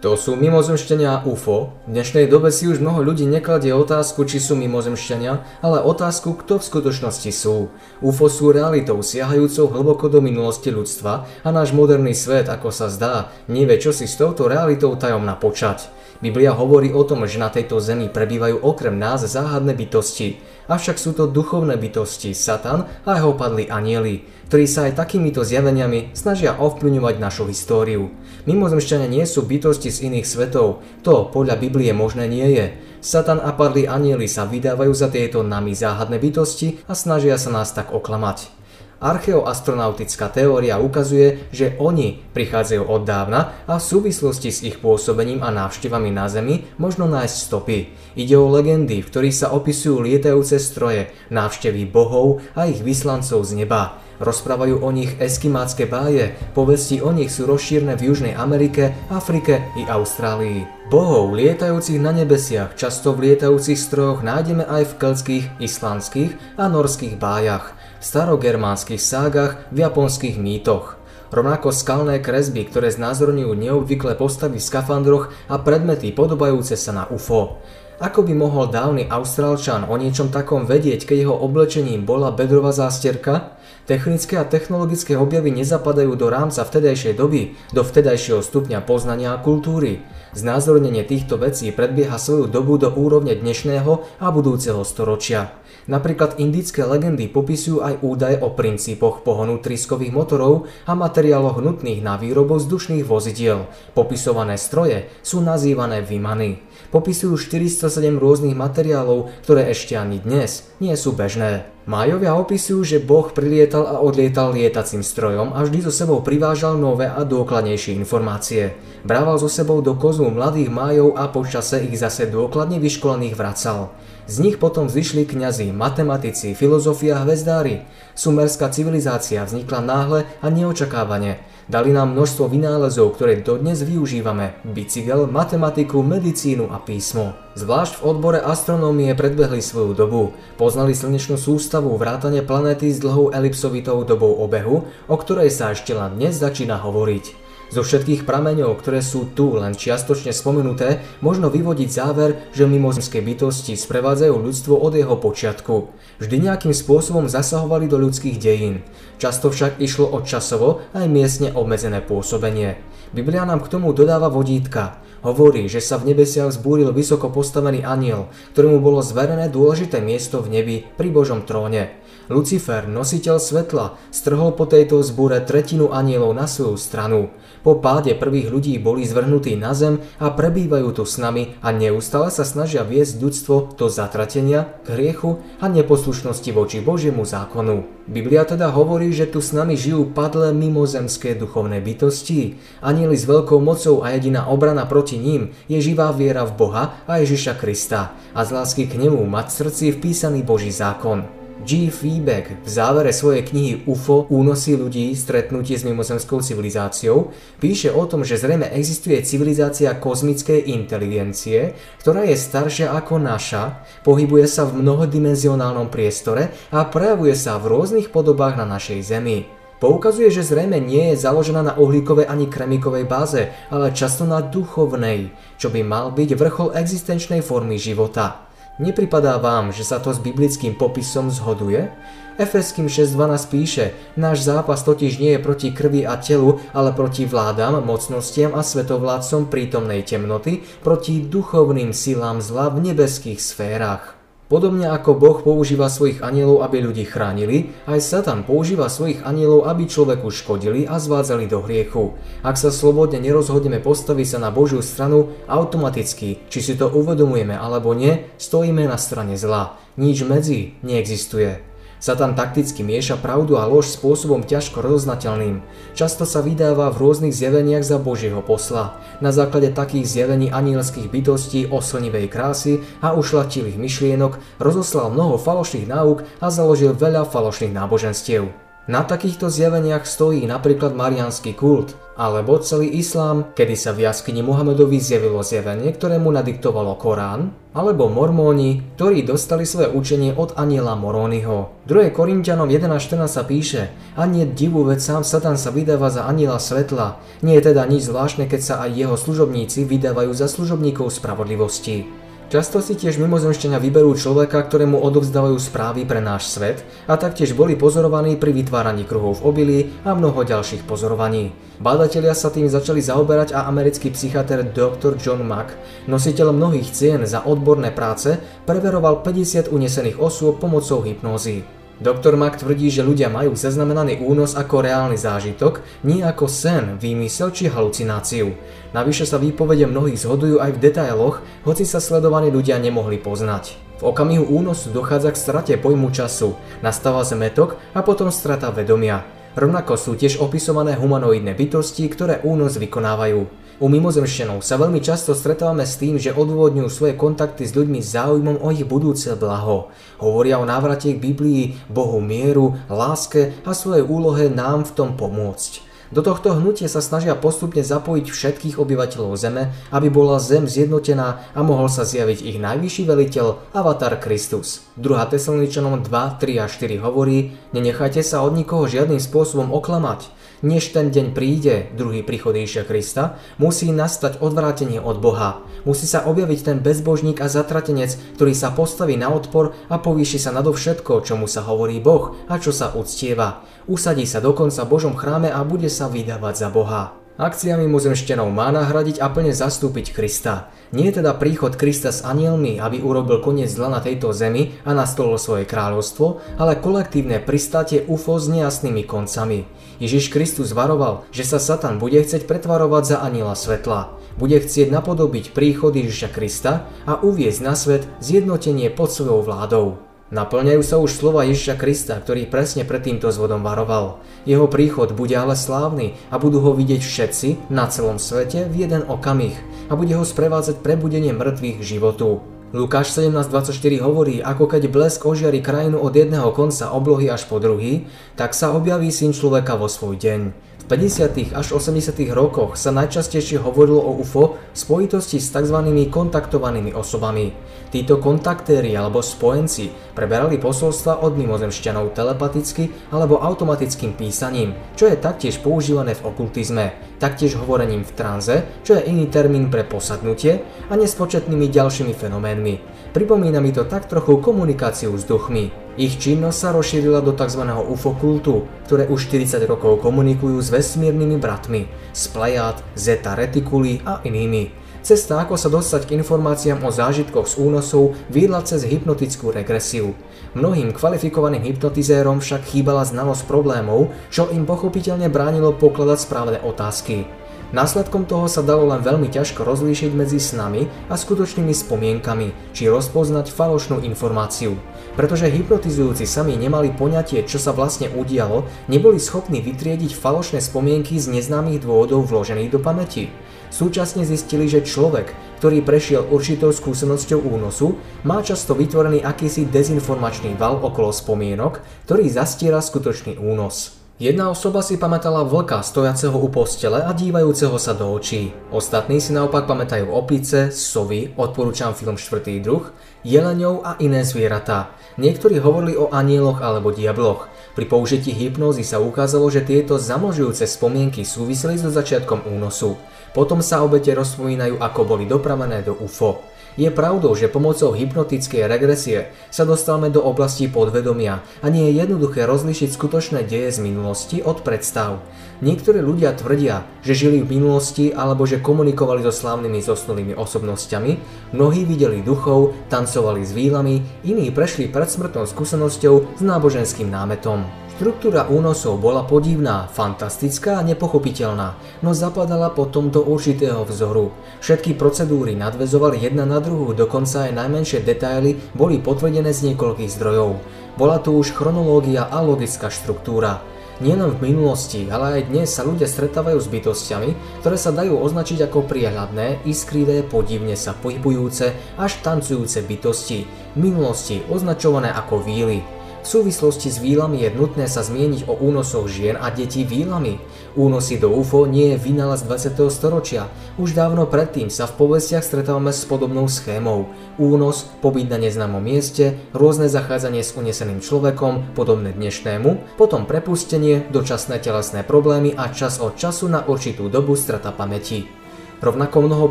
Kto sú mimozemšťania UFO? V dnešnej dobe si už mnoho ľudí nekladie otázku, či sú mimozemšťania, ale otázku, kto v skutočnosti sú. UFO sú realitou siahajúcou hlboko do minulosti ľudstva a náš moderný svet, ako sa zdá, nevie čo si s touto realitou tajomná počať. Biblia hovorí o tom, že na tejto zemi prebývajú okrem nás záhadné bytosti. Avšak sú to duchovné bytosti, Satan a jeho padli anieli, ktorí sa aj takýmito zjaveniami snažia ovplyvňovať našu históriu. Mimozemšťania nie sú bytosti z iných svetov, to podľa Biblie možné nie je. Satan a padli anieli sa vydávajú za tieto nami záhadné bytosti a snažia sa nás tak oklamať. Archeoastronautická teória ukazuje, že oni prichádzajú od dávna a v súvislosti s ich pôsobením a návštevami na Zemi možno nájsť stopy. Ide o legendy, v ktorých sa opisujú lietajúce stroje, návštevy bohov a ich vyslancov z neba. Rozprávajú o nich eskimácké báje, povesti o nich sú rozšírne v Južnej Amerike, Afrike i Austrálii. Bohov lietajúcich na nebesiach, často v lietajúcich strojoch nájdeme aj v keltských, islandských a norských bájach starogermánskych ságach, v japonských mýtoch. Rovnako skalné kresby, ktoré znázorňujú neobvyklé postavy v skafandroch a predmety podobajúce sa na UFO. Ako by mohol dávny Austrálčan o niečom takom vedieť, keď jeho oblečením bola bedrová zásterka? Technické a technologické objavy nezapadajú do rámca vtedajšej doby, do vtedajšieho stupňa poznania a kultúry. Znázornenie týchto vecí predbieha svoju dobu do úrovne dnešného a budúceho storočia. Napríklad indické legendy popisujú aj údaje o princípoch pohonu triskových motorov a materiáloch nutných na výrobu vzdušných vozidiel. Popisované stroje sú nazývané vymany. Popisujú 407 rôznych materiálov, ktoré ešte ani dnes nie sú bežné. Májovia opisujú, že Boh prilietal a odlietal lietacím strojom a vždy so sebou privážal nové a dôkladnejšie informácie. Brával so sebou do kozmu mladých májov a počase ich zase dôkladne vyškolených vracal. Z nich potom vzýšli kňazi, matematici, filozofia a hvezdári. Sumerská civilizácia vznikla náhle a neočakávane. Dali nám množstvo vynálezov, ktoré dodnes využívame. Bicykel, matematiku, medicínu a písmo. Zvlášť v odbore astronómie predbehli svoju dobu. Poznali slnečnú sústavu, vrátane planéty s dlhou elipsovitou dobou obehu, o ktorej sa ešte len dnes začína hovoriť. Zo všetkých prameňov, ktoré sú tu len čiastočne spomenuté, možno vyvodiť záver, že mimozemské bytosti sprevádzajú ľudstvo od jeho počiatku. Vždy nejakým spôsobom zasahovali do ľudských dejín. Často však išlo o časovo aj miestne obmedzené pôsobenie. Biblia nám k tomu dodáva vodítka. Hovorí, že sa v nebesiach zbúril vysoko postavený aniel, ktorému bolo zverené dôležité miesto v nebi pri Božom tróne. Lucifer, nositeľ svetla, strhol po tejto zbúre tretinu anielov na svoju stranu. Po páde prvých ľudí boli zvrhnutí na zem a prebývajú tu s nami a neustále sa snažia viesť ľudstvo do zatratenia, k hriechu a neposlušnosti voči Božiemu zákonu. Biblia teda hovorí, že tu s nami žijú padlé mimozemské duchovné bytosti. Anieli s veľkou mocou a jediná obrana proti ním je živá viera v Boha a Ježiša Krista a z lásky k nemu mať v srdci vpísaný Boží zákon. G. Feebeck v závere svojej knihy UFO Únosy ľudí, stretnutie s mimozemskou civilizáciou píše o tom, že zrejme existuje civilizácia kozmickej inteligencie, ktorá je staršia ako naša, pohybuje sa v mnohodimenzionálnom priestore a prejavuje sa v rôznych podobách na našej Zemi. Poukazuje, že zrejme nie je založená na uhlíkovej ani kremikovej báze, ale často na duchovnej, čo by mal byť vrchol existenčnej formy života. Nepripadá vám, že sa to s biblickým popisom zhoduje? Efeským 6.12 píše, náš zápas totiž nie je proti krvi a telu, ale proti vládam, mocnostiam a svetovládcom prítomnej temnoty, proti duchovným silám zla v nebeských sférach. Podobne ako Boh používa svojich anielov, aby ľudí chránili, aj Satan používa svojich anielov, aby človeku škodili a zvádzali do hriechu. Ak sa slobodne nerozhodneme postaviť sa na Božiu stranu, automaticky, či si to uvedomujeme alebo nie, stojíme na strane zla. Nič medzi neexistuje. Satan takticky mieša pravdu a lož spôsobom ťažko rozoznateľným. Často sa vydáva v rôznych zjaveniach za Božieho posla. Na základe takých zjavení anielských bytostí oslnivej krásy a ušlatilých myšlienok rozoslal mnoho falošných náuk a založil veľa falošných náboženstiev. Na takýchto zjaveniach stojí napríklad marianský kult, alebo celý islám, kedy sa v jaskyni Muhammedovi zjavilo zjavenie, ktoré mu nadiktovalo Korán, alebo mormóni, ktorí dostali svoje učenie od aniela Moróniho. 2. Korintianom 1.14 sa píše, a nie divu, veď sám Satan sa vydáva za aniela svetla. Nie je teda nič zvláštne, keď sa aj jeho služobníci vydávajú za služobníkov spravodlivosti. Často si tiež mimozemšťania vyberú človeka, ktorému odovzdávajú správy pre náš svet a taktiež boli pozorovaní pri vytváraní kruhov v obilí a mnoho ďalších pozorovaní. Bádatelia sa tým začali zaoberať a americký psychiatr Dr. John Mack, nositeľ mnohých cien za odborné práce, preveroval 50 unesených osôb pomocou hypnózy. Doktor Mack tvrdí, že ľudia majú zaznamenaný únos ako reálny zážitok, nie ako sen, výmysel či halucináciu. Navyše sa výpovede mnohých zhodujú aj v detailoch, hoci sa sledovaní ľudia nemohli poznať. V okamihu únosu dochádza k strate pojmu času, nastáva zmetok a potom strata vedomia. Rovnako sú tiež opisované humanoidné bytosti, ktoré únos vykonávajú. U mimozemšťanov sa veľmi často stretávame s tým, že odôvodňujú svoje kontakty s ľuďmi záujmom o ich budúce blaho. Hovoria o návrate k Biblii, Bohu mieru, láske a svojej úlohe nám v tom pomôcť. Do tohto hnutia sa snažia postupne zapojiť všetkých obyvateľov Zeme, aby bola Zem zjednotená a mohol sa zjaviť ich najvyšší veliteľ, avatar Kristus. 2. Tesaloničanom 2, 3 a 4 hovorí, nenechajte sa od nikoho žiadnym spôsobom oklamať, než ten deň príde, druhý príchod Ježiša Krista, musí nastať odvrátenie od Boha. Musí sa objaviť ten bezbožník a zatratenec, ktorý sa postaví na odpor a povýši sa nadovšetko, čomu sa hovorí Boh a čo sa uctieva. Usadí sa dokonca v Božom chráme a bude sa vydávať za Boha. Akciami mimozemšťanov má nahradiť a plne zastúpiť Krista. Nie je teda príchod Krista s anielmi, aby urobil koniec zla na tejto zemi a nastolil svoje kráľovstvo, ale kolektívne pristátie UFO s nejasnými koncami. Ježiš Kristus varoval, že sa Satan bude chcieť pretvarovať za aniela svetla. Bude chcieť napodobiť príchod Ježiša Krista a uviezť na svet zjednotenie pod svojou vládou. Naplňajú sa už slova Ježiša Krista, ktorý presne pred týmto zvodom varoval. Jeho príchod bude ale slávny a budú ho vidieť všetci na celom svete v jeden okamih a bude ho sprevádzať prebudenie mŕtvych životu. Lukáš 17.24 hovorí, ako keď blesk ožiari krajinu od jedného konca oblohy až po druhý, tak sa objaví syn človeka vo svoj deň. 50. až 80. rokoch sa najčastejšie hovorilo o UFO v spojitosti s tzv. kontaktovanými osobami. Títo kontaktéri alebo spojenci preberali posolstva od mimozemšťanov telepaticky alebo automatickým písaním, čo je taktiež používané v okultizme, taktiež hovorením v tranze, čo je iný termín pre posadnutie a nespočetnými ďalšími fenoménmi. Pripomína mi to tak trochu komunikáciu s duchmi. Ich činnosť sa rozšírila do tzv. UFO kultu, ktoré už 40 rokov komunikujú s vesmírnymi bratmi, z Plejad, Zeta Reticuli a inými. Cesta, ako sa dostať k informáciám o zážitkoch z únosov, viedla cez hypnotickú regresiu. Mnohým kvalifikovaným hypnotizérom však chýbala znalosť problémov, čo im pochopiteľne bránilo pokladať správne otázky. Následkom toho sa dalo len veľmi ťažko rozlíšiť medzi snami a skutočnými spomienkami, či rozpoznať falošnú informáciu. Pretože hypnotizujúci sami nemali poňatie, čo sa vlastne udialo, neboli schopní vytriediť falošné spomienky z neznámych dôvodov vložených do pamäti. Súčasne zistili, že človek, ktorý prešiel určitou skúsenosťou únosu, má často vytvorený akýsi dezinformačný val okolo spomienok, ktorý zastiera skutočný únos. Jedna osoba si pamätala vlka stojaceho u postele a dívajúceho sa do očí. Ostatní si naopak pamätajú opice, sovy, odporúčam film Štvrtý druh, jeleňov a iné zvieratá. Niektorí hovorili o anieloch alebo diabloch. Pri použití hypnózy sa ukázalo, že tieto zamlžujúce spomienky súviseli so začiatkom únosu. Potom sa obete rozpomínajú, ako boli dopravené do UFO. Je pravdou, že pomocou hypnotickej regresie sa dostávame do oblasti podvedomia a nie je jednoduché rozlišiť skutočné deje z minulosti od predstav. Niektorí ľudia tvrdia, že žili v minulosti alebo že komunikovali so slávnymi zosnulými osobnosťami, mnohí videli duchov, tancovali s výlami, iní prešli predsmrtnou skúsenosťou s náboženským námetom. Štruktúra únosov bola podivná, fantastická a nepochopiteľná, no zapadala potom do určitého vzoru. Všetky procedúry nadvezovali jedna na druhú, dokonca aj najmenšie detaily boli potvrdené z niekoľkých zdrojov. Bola tu už chronológia a logická štruktúra. Nielen v minulosti, ale aj dnes sa ľudia stretávajú s bytostiami, ktoré sa dajú označiť ako priehľadné, iskrivé, podivne sa pohybujúce až tancujúce bytosti, v minulosti označované ako víly. V súvislosti s výlami je nutné sa zmieniť o únosoch žien a detí výlami. Únosy do UFO nie je vynález 20. storočia. Už dávno predtým sa v povestiach stretávame s podobnou schémou. Únos, pobyt na neznámom mieste, rôzne zachádzanie s uneseným človekom, podobné dnešnému, potom prepustenie, dočasné telesné problémy a čas od času na určitú dobu strata pamäti. Rovnako mnoho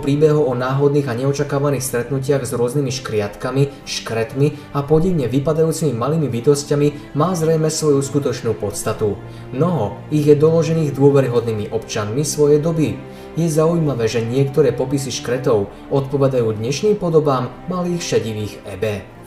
príbehov o náhodných a neočakávaných stretnutiach s rôznymi škriatkami, škretmi a podivne vypadajúcimi malými bytostiami má zrejme svoju skutočnú podstatu. Mnoho ich je doložených dôveryhodnými občanmi svojej doby. Je zaujímavé, že niektoré popisy škretov odpovedajú dnešným podobám malých šedivých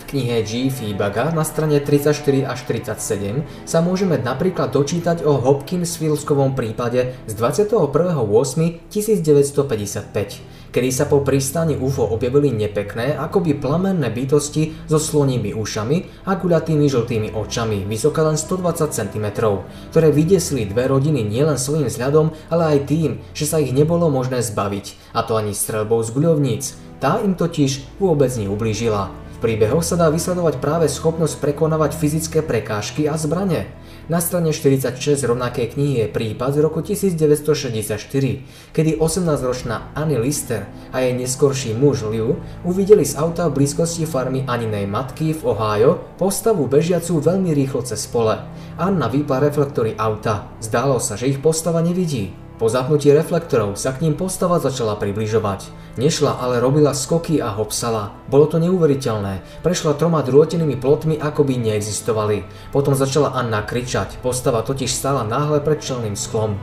ebe knihe G. Feebaga na strane 34 až 37 sa môžeme napríklad dočítať o Hopkinsvilleskovom prípade z 21.8.1955, kedy sa po pristáni UFO objavili nepekné, akoby plamenné bytosti so slonými ušami a guľatými žltými očami, vysoké len 120 cm, ktoré vydesili dve rodiny nielen svojim vzhľadom, ale aj tým, že sa ich nebolo možné zbaviť, a to ani strelbou z guľovníc. Tá im totiž vôbec neublížila príbehoch sa dá vysledovať práve schopnosť prekonávať fyzické prekážky a zbrane. Na strane 46 rovnakej knihy je prípad z roku 1964, kedy 18-ročná Annie Lister a jej neskorší muž Liu uvideli z auta v blízkosti farmy Aninej matky v Ohio postavu bežiacu veľmi rýchlo cez pole. Anna vypla reflektory auta. Zdálo sa, že ich postava nevidí. Po zapnutí reflektorov sa k ním postava začala približovať. Nešla, ale robila skoky a hopsala. Bolo to neuveriteľné. Prešla troma drôtenými plotmi, ako by neexistovali. Potom začala Anna kričať. Postava totiž stála náhle pred čelným sklom.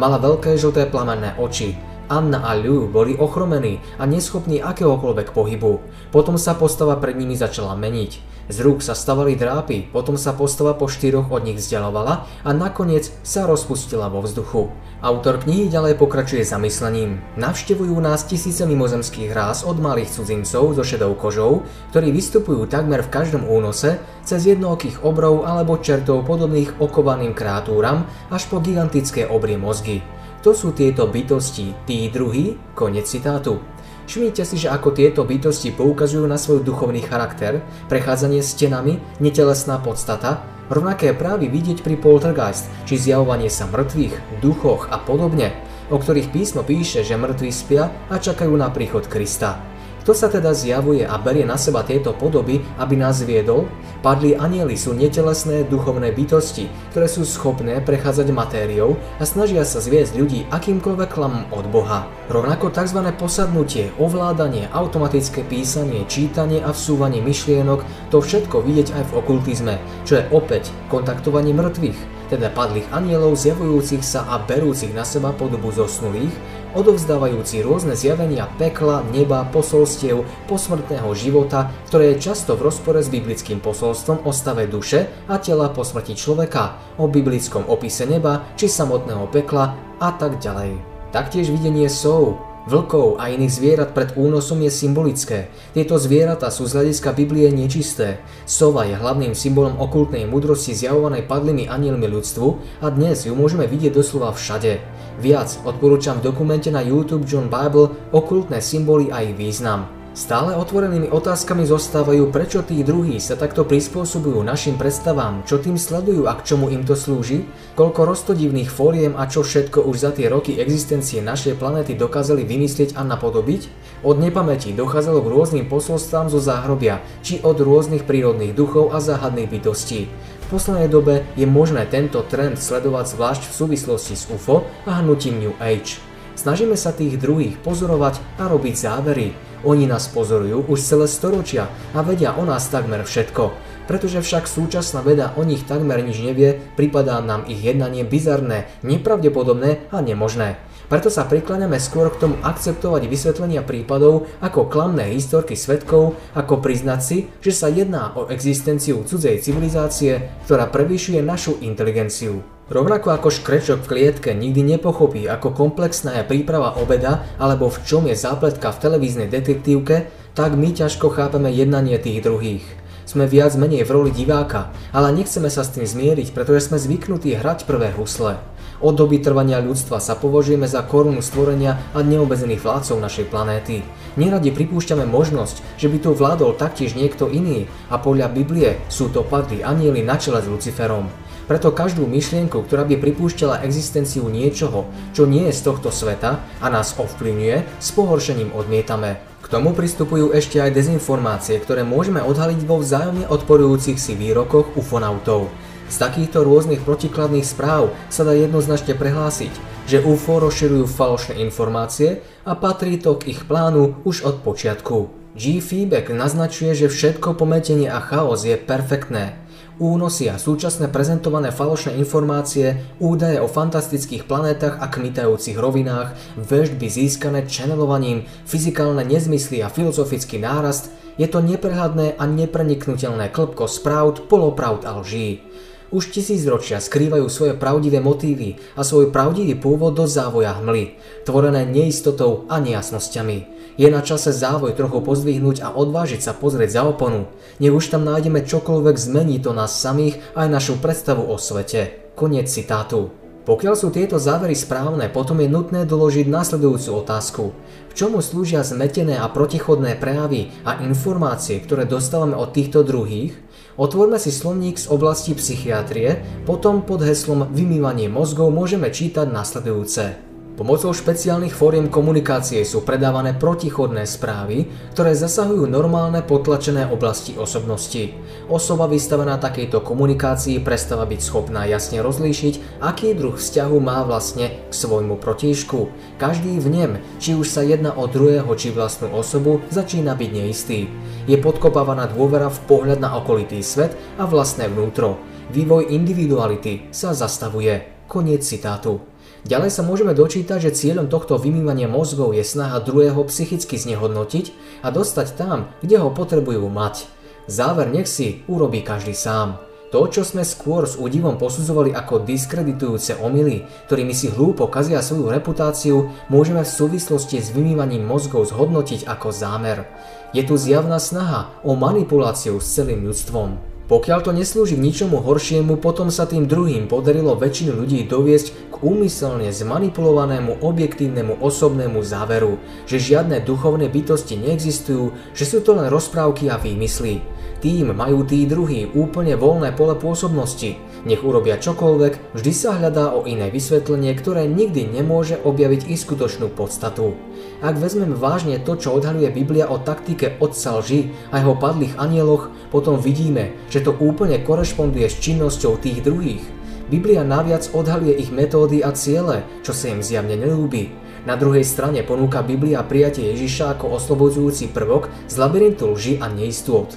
Mala veľké žlté plamenné oči. Anna a Liu boli ochromení a neschopní akéhokoľvek pohybu. Potom sa postava pred nimi začala meniť. Z rúk sa stavali drápy, potom sa postava po štyroch od nich vzdialovala a nakoniec sa rozpustila vo vzduchu. Autor knihy ďalej pokračuje zamyslením. Navštevujú nás tisíce mimozemských rás od malých cudzincov so šedou kožou, ktorí vystupujú takmer v každom únose, cez jednookých obrov alebo čertov podobných okovaným kreatúram až po gigantické obrie mozgy. To sú tieto bytosti, tí druhý, konec citátu. Všimnite si, že ako tieto bytosti poukazujú na svoj duchovný charakter, prechádzanie stenami, netelesná podstata, rovnaké právy vidieť pri poltergeist, či zjavovanie sa mŕtvych, duchoch a podobne, o ktorých písmo píše, že mŕtvi spia a čakajú na príchod Krista. Kto sa teda zjavuje a berie na seba tieto podoby, aby nás viedol? Padli anieli sú netelesné duchovné bytosti, ktoré sú schopné prechádzať matériou a snažia sa zviesť ľudí akýmkoľvek klamom od Boha. Rovnako tzv. posadnutie, ovládanie, automatické písanie, čítanie a vsúvanie myšlienok, to všetko vidieť aj v okultizme, čo je opäť kontaktovanie mŕtvych, teda padlých anielov zjavujúcich sa a berúcich na seba podobu zosnulých, odovzdávajúci rôzne zjavenia pekla, neba, posolstiev, posmrtného života, ktoré je často v rozpore s biblickým posolstvom o stave duše a tela po smrti človeka, o biblickom opise neba či samotného pekla a tak ďalej. Taktiež videnie sov, Vlkov a iných zvierat pred únosom je symbolické. Tieto zvieratá sú z hľadiska Biblie nečisté. Sova je hlavným symbolom okultnej múdrosti zjavovanej padlými anielmi ľudstvu a dnes ju môžeme vidieť doslova všade. Viac odporúčam v dokumente na YouTube John Bible okultné symboly a ich význam. Stále otvorenými otázkami zostávajú, prečo tí druhí sa takto prispôsobujú našim predstavám, čo tým sledujú a k čomu im to slúži, koľko rostodivných fóriem a čo všetko už za tie roky existencie našej planéty dokázali vymyslieť a napodobiť. Od nepamäti dochádzalo k rôznym posolstvám zo záhrobia, či od rôznych prírodných duchov a záhadných bytostí. V poslednej dobe je možné tento trend sledovať zvlášť v súvislosti s UFO a hnutím New Age. Snažíme sa tých druhých pozorovať a robiť závery. Oni nás pozorujú už celé storočia a vedia o nás takmer všetko. Pretože však súčasná veda o nich takmer nič nevie, pripadá nám ich jednanie bizarné, nepravdepodobné a nemožné. Preto sa prikláňame skôr k tomu akceptovať vysvetlenia prípadov ako klamné historky svetkov, ako priznať si, že sa jedná o existenciu cudzej civilizácie, ktorá prevyšuje našu inteligenciu. Rovnako ako škrečok v klietke nikdy nepochopí, ako komplexná je príprava obeda alebo v čom je zápletka v televíznej detektívke, tak my ťažko chápeme jednanie tých druhých. Sme viac menej v roli diváka, ale nechceme sa s tým zmieriť, pretože sme zvyknutí hrať prvé husle. Od doby trvania ľudstva sa považujeme za korunu stvorenia a neobezených vládcov našej planéty. Neradi pripúšťame možnosť, že by tu vládol taktiež niekto iný a podľa Biblie sú to padli anieli na čele s Luciferom. Preto každú myšlienku, ktorá by pripúšťala existenciu niečoho, čo nie je z tohto sveta a nás ovplyvňuje, s pohoršením odmietame. K tomu pristupujú ešte aj dezinformácie, ktoré môžeme odhaliť vo vzájomne odporujúcich si výrokoch ufonautov. Z takýchto rôznych protikladných správ sa dá jednoznačne prehlásiť, že UFO rozširujú falošné informácie a patrí to k ich plánu už od počiatku. G. Feedback naznačuje, že všetko pometenie a chaos je perfektné, únosy a súčasné prezentované falošné informácie, údaje o fantastických planétach a kmitajúcich rovinách, vežby získané channelovaním, fyzikálne nezmysly a filozofický nárast, je to neprehľadné a nepreniknutelné klbko správ, polopravd a lží už tisícročia skrývajú svoje pravdivé motívy a svoj pravdivý pôvod do závoja hmly, tvorené neistotou a nejasnosťami. Je na čase závoj trochu pozdvihnúť a odvážiť sa pozrieť za oponu. Nech už tam nájdeme čokoľvek zmení to nás samých aj našu predstavu o svete. Koniec citátu. Pokiaľ sú tieto závery správne, potom je nutné doložiť následujúcu otázku. K čomu slúžia zmetené a protichodné prejavy a informácie, ktoré dostávame od týchto druhých? Otvorme si slovník z oblasti psychiatrie, potom pod heslom vymývanie mozgov môžeme čítať nasledujúce. Pomocou špeciálnych fóriem komunikácie sú predávané protichodné správy, ktoré zasahujú normálne potlačené oblasti osobnosti. Osoba vystavená takejto komunikácii prestáva byť schopná jasne rozlíšiť, aký druh vzťahu má vlastne k svojmu protížku. Každý v nem, či už sa jedná o druhého či vlastnú osobu, začína byť neistý. Je podkopávaná dôvera v pohľad na okolitý svet a vlastné vnútro. Vývoj individuality sa zastavuje. Koniec citátu. Ďalej sa môžeme dočítať, že cieľom tohto vymývania mozgov je snaha druhého psychicky znehodnotiť a dostať tam, kde ho potrebujú mať. Záver nech si urobí každý sám. To, čo sme skôr s údivom posudzovali ako diskreditujúce omily, ktorými si hlúpo kazia svoju reputáciu, môžeme v súvislosti s vymývaním mozgov zhodnotiť ako zámer. Je tu zjavná snaha o manipuláciu s celým ľudstvom. Pokiaľ to neslúži k ničomu horšiemu, potom sa tým druhým podarilo väčšinu ľudí doviesť k úmyselne zmanipulovanému objektívnemu osobnému záveru, že žiadne duchovné bytosti neexistujú, že sú to len rozprávky a výmysly. Tým majú tí druhí úplne voľné pole pôsobnosti. Nech urobia čokoľvek, vždy sa hľadá o iné vysvetlenie, ktoré nikdy nemôže objaviť ich skutočnú podstatu. Ak vezmeme vážne to, čo odhaluje Biblia o taktike otca lži a jeho padlých anieloch, potom vidíme, že to úplne korešponduje s činnosťou tých druhých. Biblia naviac odhaluje ich metódy a ciele, čo sa im zjavne nelúbi. Na druhej strane ponúka Biblia prijatie Ježiša ako oslobodzujúci prvok z labyrintu lži a neistôt.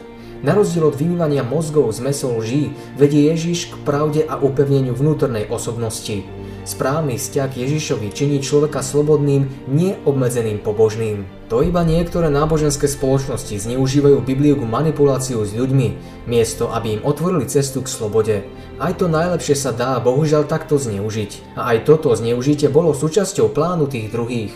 Na rozdiel od vymývania mozgov z mesou lží vedie Ježiš k pravde a upevneniu vnútornej osobnosti. Správny vzťah Ježišovi činí človeka slobodným, neobmedzeným pobožným. To iba niektoré náboženské spoločnosti zneužívajú Bibliu k manipuláciu s ľuďmi, miesto aby im otvorili cestu k slobode. Aj to najlepšie sa dá bohužiaľ takto zneužiť. A aj toto zneužitie bolo súčasťou plánu tých druhých.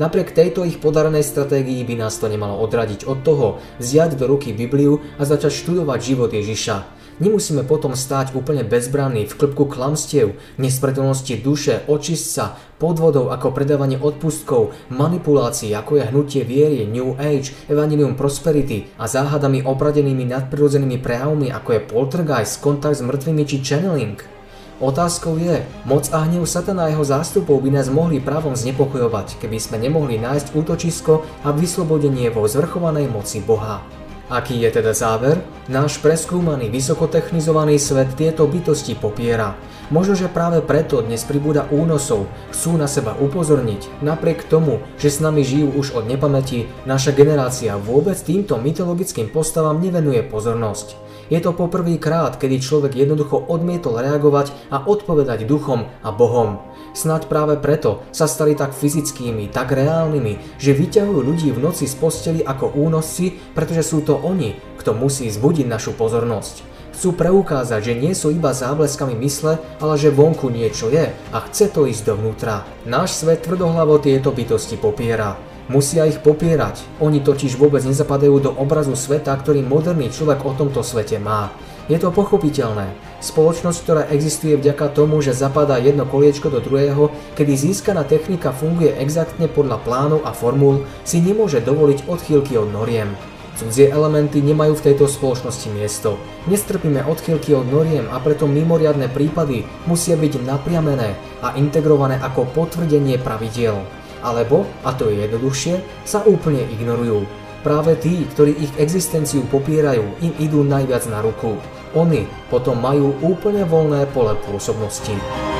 Napriek tejto ich podarenej stratégii by nás to nemalo odradiť od toho vziať do ruky Bibliu a začať študovať život Ježiša. Nemusíme potom stáť úplne bezbranní v klbku klamstiev, nespretelnosti duše, očistca, podvodov ako predávanie odpustkov, manipulácií ako je hnutie viery, New Age, Evangelium Prosperity a záhadami opradenými nadprirodzenými prejavmi ako je poltergeist, kontakt s mŕtvými či channeling. Otázkou je, moc a hnev satana a jeho zástupov by nás mohli právom znepokojovať, keby sme nemohli nájsť útočisko a vyslobodenie vo zvrchovanej moci Boha. Aký je teda záver? Náš preskúmaný, vysokotechnizovaný svet tieto bytosti popiera. Možno, že práve preto dnes pribúda únosov, chcú na seba upozorniť. Napriek tomu, že s nami žijú už od nepamäti, naša generácia vôbec týmto mytologickým postavám nevenuje pozornosť. Je to poprvýkrát, kedy človek jednoducho odmietol reagovať a odpovedať duchom a bohom. Snaď práve preto sa stali tak fyzickými, tak reálnymi, že vyťahujú ľudí v noci z posteli ako únosci, pretože sú to oni, kto musí zbudiť našu pozornosť. Chcú preukázať, že nie sú iba zábleskami mysle, ale že vonku niečo je a chce to ísť dovnútra. Náš svet tvrdohlavo tieto bytosti popiera. Musia ich popierať, oni totiž vôbec nezapadajú do obrazu sveta, ktorý moderný človek o tomto svete má. Je to pochopiteľné. Spoločnosť, ktorá existuje vďaka tomu, že zapadá jedno koliečko do druhého, kedy získaná technika funguje exaktne podľa plánov a formúl, si nemôže dovoliť odchýlky od noriem. Cudzie elementy nemajú v tejto spoločnosti miesto. Nestrpíme odchýlky od noriem a preto mimoriadne prípady musia byť napriamené a integrované ako potvrdenie pravidiel. Alebo, a to je jednoduchšie, sa úplne ignorujú. Práve tí, ktorí ich existenciu popierajú, im idú najviac na ruku. Oni potom majú úplne voľné pole pôsobnosti.